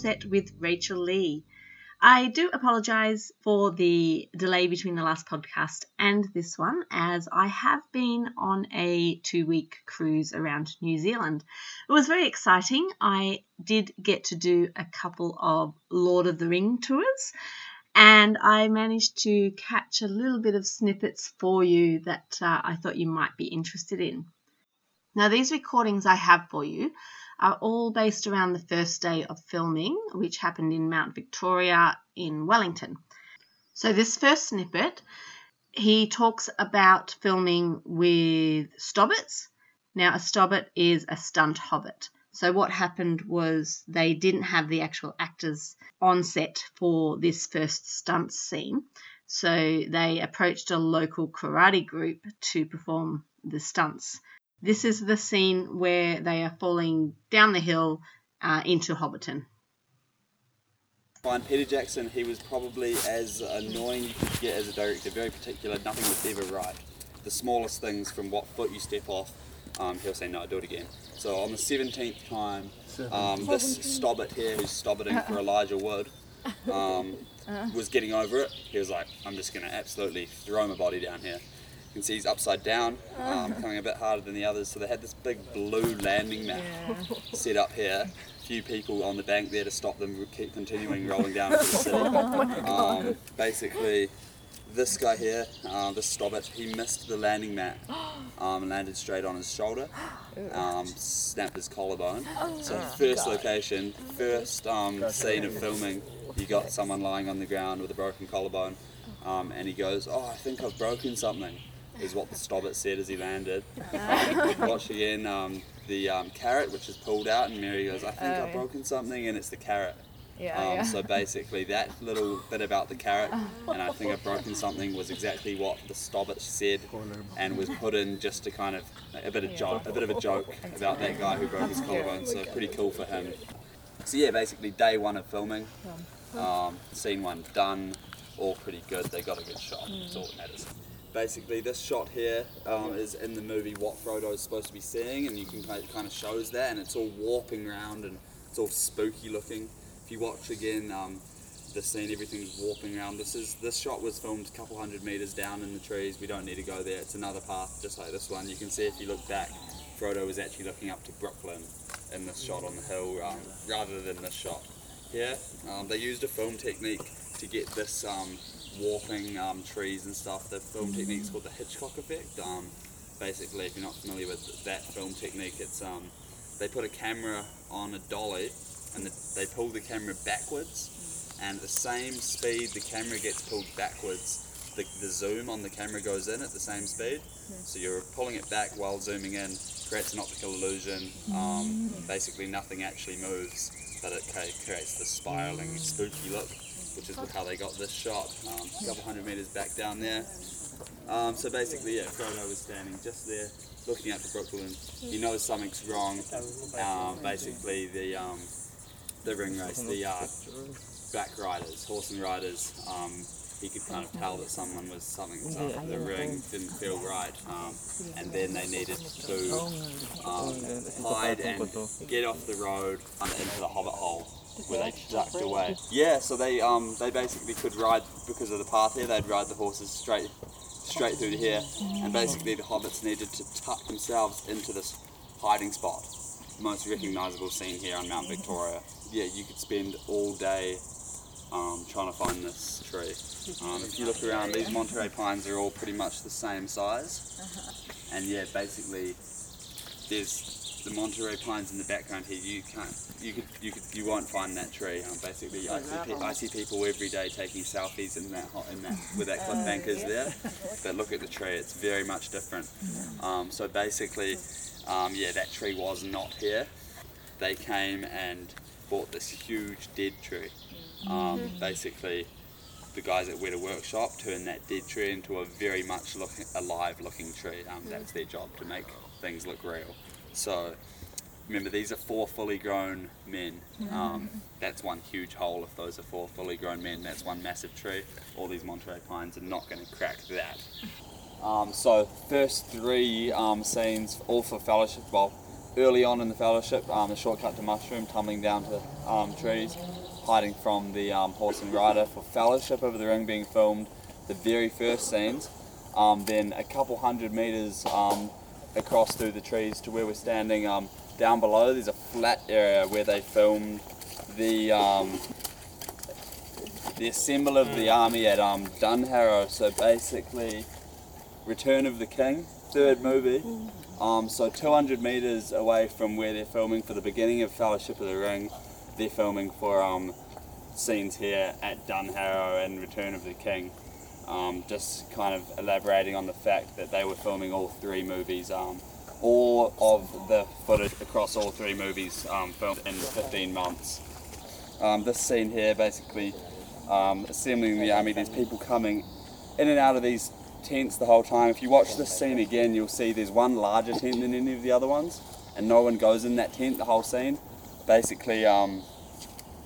Set with Rachel Lee. I do apologise for the delay between the last podcast and this one, as I have been on a two week cruise around New Zealand. It was very exciting. I did get to do a couple of Lord of the Ring tours, and I managed to catch a little bit of snippets for you that uh, I thought you might be interested in. Now, these recordings I have for you are all based around the first day of filming, which happened in Mount Victoria in Wellington. So, this first snippet, he talks about filming with Stobbits. Now, a Stobbit is a stunt hobbit. So, what happened was they didn't have the actual actors on set for this first stunt scene. So, they approached a local karate group to perform the stunts. This is the scene where they are falling down the hill uh, into Hobbiton. Find Peter Jackson, he was probably as annoying you could get as a director, very particular, nothing was ever right. The smallest things from what foot you step off, um, he'll say, no, do it again. So on the 17th time, um, this Stobbit here, who's Stobbiting for Elijah Wood, um, was getting over it. He was like, I'm just going to absolutely throw my body down here. You can see he's upside down, um, coming a bit harder than the others. So they had this big blue landing mat set up here. A few people on the bank there to stop them keep continuing rolling down into the city. um, basically, this guy here, uh, this Stobbit, he missed the landing mat um, and landed straight on his shoulder, um, snapped his collarbone. So first location, first um, scene of filming, you got someone lying on the ground with a broken collarbone, um, and he goes, "Oh, I think I've broken something." Is what the Stobbit said as he landed. Um, watch again um, the um, carrot, which is pulled out, and Merry goes, "I think Oh, I've yeah. broken something," and it's the carrot. Yeah, Um, yeah. So basically, that little bit about the carrot, and I think I've broken something, was exactly what the Stobbit said, and was put in just to kind of a bit of joke, a bit of a joke about that guy who broke his collarbone. So pretty cool for him. So yeah, basically day one of filming, um, scene one done, all pretty good. They got a good shot. That's all that matters. Basically, this shot here um, is in the movie what Frodo is supposed to be seeing, and you can kind of, kind of shows that, and it's all warping around and it's all spooky looking. If you watch again, um, the scene, everything's warping around. This is this shot was filmed a couple hundred meters down in the trees. We don't need to go there. It's another path, just like this one. You can see if you look back, Frodo was actually looking up to Brooklyn in this shot on the hill, um, rather than this shot. Here, um, they used a film technique to get this um, warping um, trees and stuff. The film technique is called the Hitchcock effect. Um, basically, if you're not familiar with that film technique, it's um, they put a camera on a dolly and the, they pull the camera backwards, and at the same speed the camera gets pulled backwards, the, the zoom on the camera goes in at the same speed. So you're pulling it back while zooming in, creates an optical illusion. Um, basically, nothing actually moves, but it creates this spiraling, spooky look, which is how they got this shot. Um, a couple hundred meters back down there. Um, so basically, yeah, Frodo was standing just there, looking up to Brooklyn. He knows something's wrong. Um, basically, the um, the Ringwraiths, the uh, back riders, horse and riders. Um, he could kind of tell that someone was something up. The ring didn't feel right, um, and then they needed to hide and get off the road into the Hobbit hole where they ducked away. Yeah, so they um, they basically could ride because of the path here. They'd ride the horses straight straight through to here, and basically the hobbits needed to tuck themselves into this hiding spot. Most recognisable scene here on Mount Victoria. Yeah, you could spend all day um, trying to find this tree. Um, if you look around, these Monterey pines are all pretty much the same size, and yeah, basically there's the Monterey pines in the background here. You can't, you could, you could, you won't find that tree. Um, basically, I see, pe- I see people every day taking selfies in that, hot, in that, where that cliff bank there. But look at the tree; it's very much different. Um, so basically, um, yeah, that tree was not here. They came and bought this huge dead tree. Um, basically, the guys at Weta Workshop turned that dead tree into a very much alive looking tree. Um, that's their job to make things look real. So remember, these are four fully grown men. Um, that's one huge hole. If those are four fully grown men, that's one massive tree. All these Monterey pines are not going to crack that. Um, so first three um, scenes, all for Fellowship. Well, early on in the fellowship, um, the shortcut to Mushroom, tumbling down to um, trees, hiding from the um, horse and rider for Fellowship over the Ring being filmed, the very first scenes. Um, then a couple hundred meters um, across through the trees to where we're standing um, down below, there's a flat area where they filmed the um, the assemble of the army at um, Dunharrow. So basically, Return of the King, third movie. Um, so 200 meters away from where they're filming for the beginning of Fellowship of the Ring, they're filming for um, scenes here at Dunharrow and Return of the King. Um, just kind of elaborating on the fact that they were filming all three movies. Um, all of the footage across all three movies um, filmed in 15 months. Um, this scene here basically um, assembling the army, there's people coming in and out of these tents the whole time. If you watch this scene again, you'll see there's one larger tent than any of the other ones, and no one goes in that tent the whole scene. Basically, um,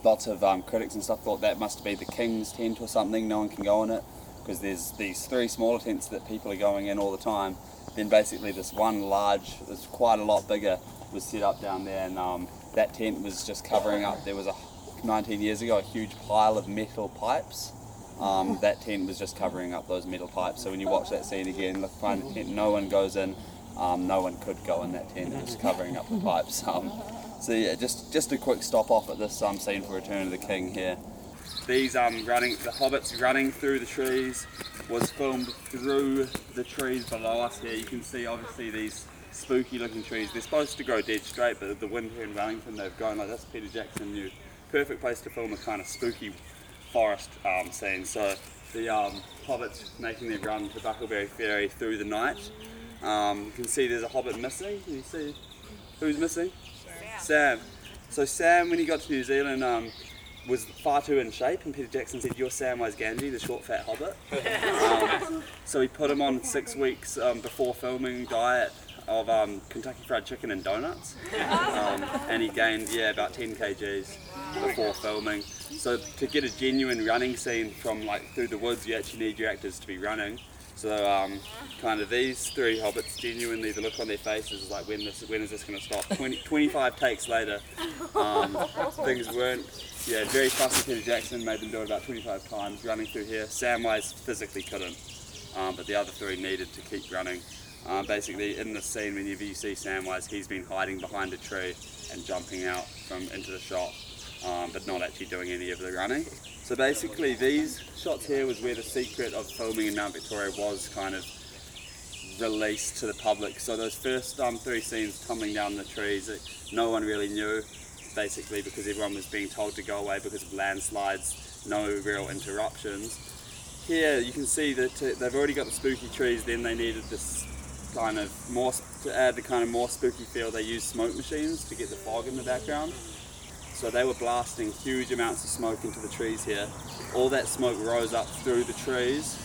lots of critics and stuff thought that must be the king's tent or something. No one can go in it because there's these three smaller tents that people are going in all the time. Then basically this one large, that's quite a lot bigger, was set up down there, and um, that tent was just covering up. There was a 19 years ago a huge pile of metal pipes. Um, that tent was just covering up those metal pipes. So when you watch that scene again, look, find the tent, no one goes in. Um, no one could go in that tent. It was covering up the pipes. Um, so yeah, just just a quick stop off at this um, scene for Return of the King here. These um, running, the hobbits running through the trees was filmed through the trees below us here. You can see obviously these spooky looking trees. They're supposed to go dead straight, but the wind here in Wellington, they've gone like this. Peter Jackson knew perfect place to film a kind of spooky forest um, scene. So the um, hobbits making their run to Bucklebury Ferry through the night. Um, you can see there's a hobbit missing. Can you see who's missing? Sam. So Sam, when he got to New Zealand, um, was far too in shape, and Peter Jackson said, "You're Samwise Gamgee, the short, fat hobbit." Um, so he put him on six weeks um, before filming diet of um, Kentucky Fried Chicken and donuts, um, and he gained yeah about 10 kgs before filming. So to get a genuine running scene from like through the woods, you actually need your actors to be running. So um, kind of these three hobbits genuinely the look on their faces is like when this when is this going to stop? 20, 25 takes later, um, things weren't. Yeah, very fussy. Peter Jackson made them do it about 25 times running through here. Samwise physically couldn't, um, but the other three needed to keep running. Uh, basically, in the scene, whenever you see Samwise, he's been hiding behind a tree and jumping out from into the shot, um, but not actually doing any of the running. So basically, these shots here was where the secret of filming in Mount Victoria was kind of released to the public. So those first um, three scenes tumbling down the trees, it, no one really knew, basically because everyone was being told to go away because of landslides, no real interruptions. Here you can see that uh, they've already got the spooky trees, then they needed this kind of more to add the kind of more spooky feel. They used smoke machines to get the fog in the background. So they were blasting huge amounts of smoke into the trees here. All that smoke rose up through the trees,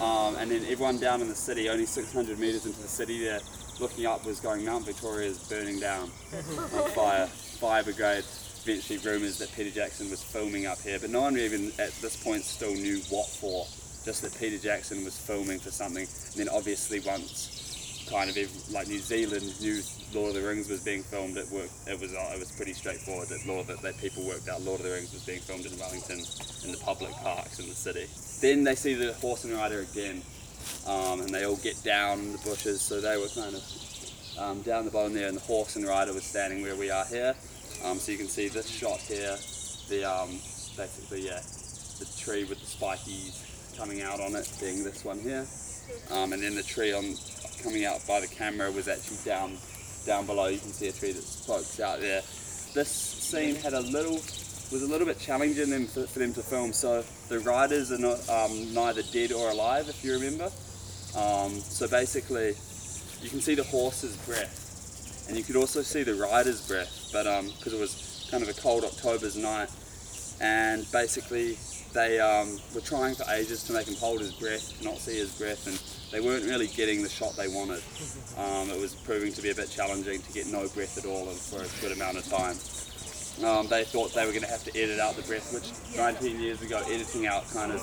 um, and then everyone down in the city, only 600 meters into the city, there, looking up, was going Mount Victoria is burning down on fire. Fire brigade. Eventually, rumours that Peter Jackson was filming up here, but no one even at this point still knew what for. Just that Peter Jackson was filming for something, and then obviously once kind of like New Zealand knew Lord of the Rings was being filmed. It worked. It was uh, it was pretty straightforward that Lord that, that people worked out Lord of the Rings was being filmed in Wellington in the public parks in the city. Then they see the horse and rider again, um, and they all get down in the bushes. So they were kind of um, down the bottom there, and the horse and rider was standing where we are here. Um, so you can see this shot here, the um, basically yeah, the tree with the spikies coming out on it, being this one here, um, and then the tree on coming out by the camera was actually down down below. You can see a tree that pokes out there. This scene had a little was a little bit challenging them for, for them to film. So the riders are not um, neither dead or alive, if you remember. Um, so basically, you can see the horse's breath, and you could also see the rider's breath, but because um, it was kind of a cold October's night, and basically they um, were trying for ages to make him hold his breath, not see his breath, and they weren't really getting the shot they wanted. Um, it was proving to be a bit challenging to get no breath at all for a good amount of time. Um, they thought they were going to have to edit out the breath, which 19 years ago, editing out kind of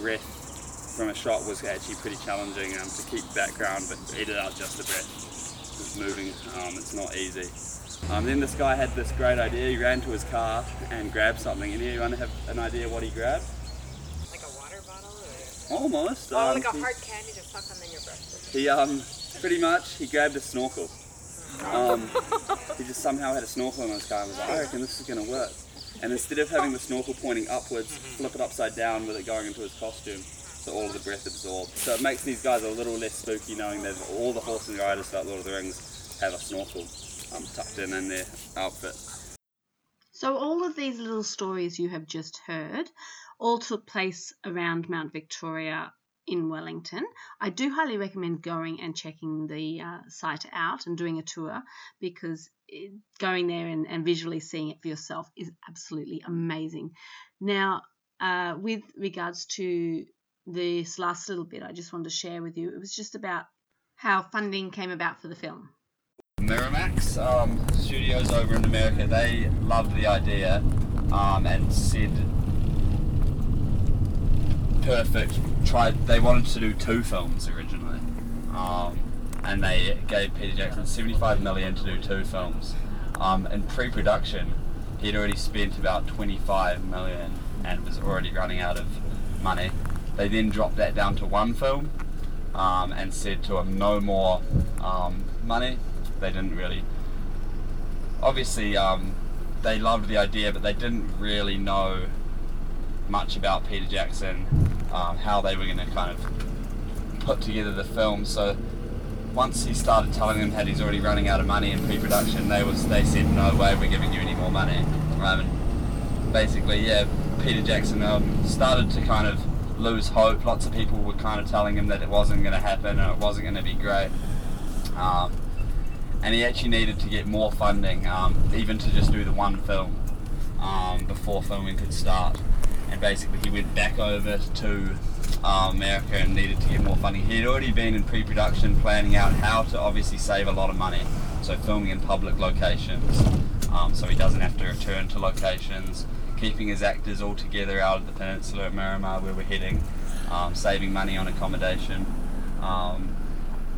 breath from a shot was actually pretty challenging um, to keep background, but edit out just the breath. It's moving. Um, it's not easy. Um, then this guy had this great idea. He ran to his car and grabbed something. Anyone have an idea what he grabbed? Like a water bottle or Almost. oh, um, like a hard candy to suck on in your breast. He um pretty much he grabbed a snorkel. Um, he just somehow had a snorkel in his car and was like, I reckon this is gonna work. And instead of having the snorkel pointing upwards, flip it upside down with it going into his costume, so all of the breath absorbed. So it makes these guys a little less spooky knowing that all the horse and riders throughout Lord of the Rings have a snorkel um, tucked in in their outfit. So, all of these little stories you have just heard all took place around Mount Victoria in Wellington. I do highly recommend going and checking the uh, site out and doing a tour because it, going there and, and visually seeing it for yourself is absolutely amazing. Now, uh, with regards to this last little bit, I just wanted to share with you, it was just about how funding came about for the film. Miramax um, studios over in America, they loved the idea um, and said perfect. Tried. They wanted to do two films originally, um, and they gave Peter Jackson 75 million to do two films. Um, in pre-production, he'd already spent about 25 million and was already running out of money. They then dropped that down to one film um, and said to him, no more um, money. They didn't really. Obviously, um, they loved the idea, but they didn't really know much about Peter Jackson, um, how they were going to kind of put together the film. So once he started telling them that he's already running out of money in pre-production, they was they said, no way, we're giving you any more money. Um, and basically, yeah, Peter Jackson um, started to kind of lose hope. Lots of people were kind of telling him that it wasn't going to happen and it wasn't going to be great. Um, and he actually needed to get more funding, um, even to just do the one film um, before filming could start. And basically, he went back over to uh, America and needed to get more funding. He had already been in pre-production, planning out how to obviously save a lot of money. So filming in public locations, um, so he doesn't have to return to locations. Keeping his actors all together out of the peninsula at Miramar, where we're heading, um, saving money on accommodation. Um,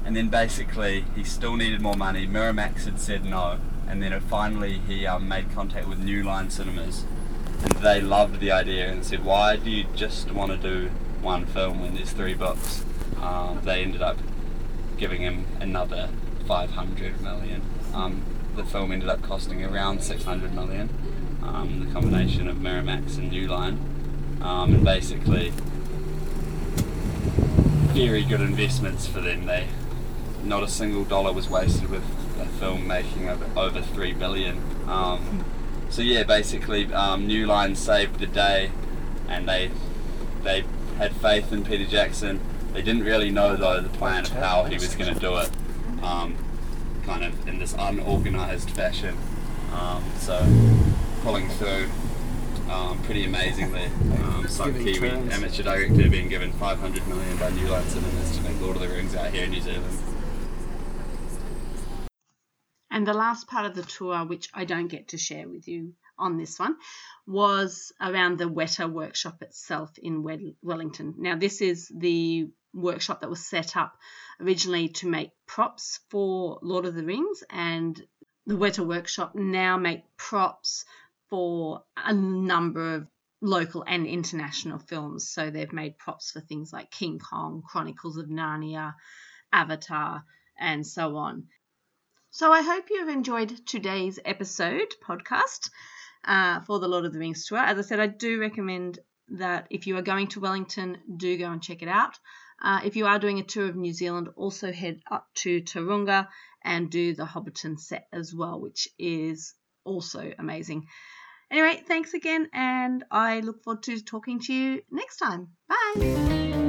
and then basically he still needed more money. Miramax had said no, and then finally he um, made contact with New Line Cinemas, and they loved the idea and said, "Why do you just want to do one film when there's three books?" Um, they ended up giving him another 500 million. Um, the film ended up costing around 600 million. Um, the combination of Miramax and New Line, um, and basically very good investments for them. They not a single dollar was wasted with a film making over, over three billion. Um, so yeah, basically, um, New Line saved the day, and they they had faith in Peter Jackson. They didn't really know though the plan of how he was going to do it, um, kind of in this unorganized fashion. Um, so pulling through um, pretty amazingly. Um, some Kiwi amateur director being given 500 million by New Line Cinemas to make Lord of the Rings out here in New Zealand. And the last part of the tour, which I don't get to share with you on this one, was around the Weta workshop itself in Wellington. Now, this is the workshop that was set up originally to make props for Lord of the Rings, and the Weta workshop now make props for a number of local and international films. So they've made props for things like King Kong, Chronicles of Narnia, Avatar, and so on. So I hope you've enjoyed today's episode podcast uh, for the Lord of the Rings tour. As I said, I do recommend that if you are going to Wellington, do go and check it out. Uh, if you are doing a tour of New Zealand, also head up to Tauranga and do the Hobbiton set as well, which is also amazing. Anyway, thanks again, and I look forward to talking to you next time. Bye.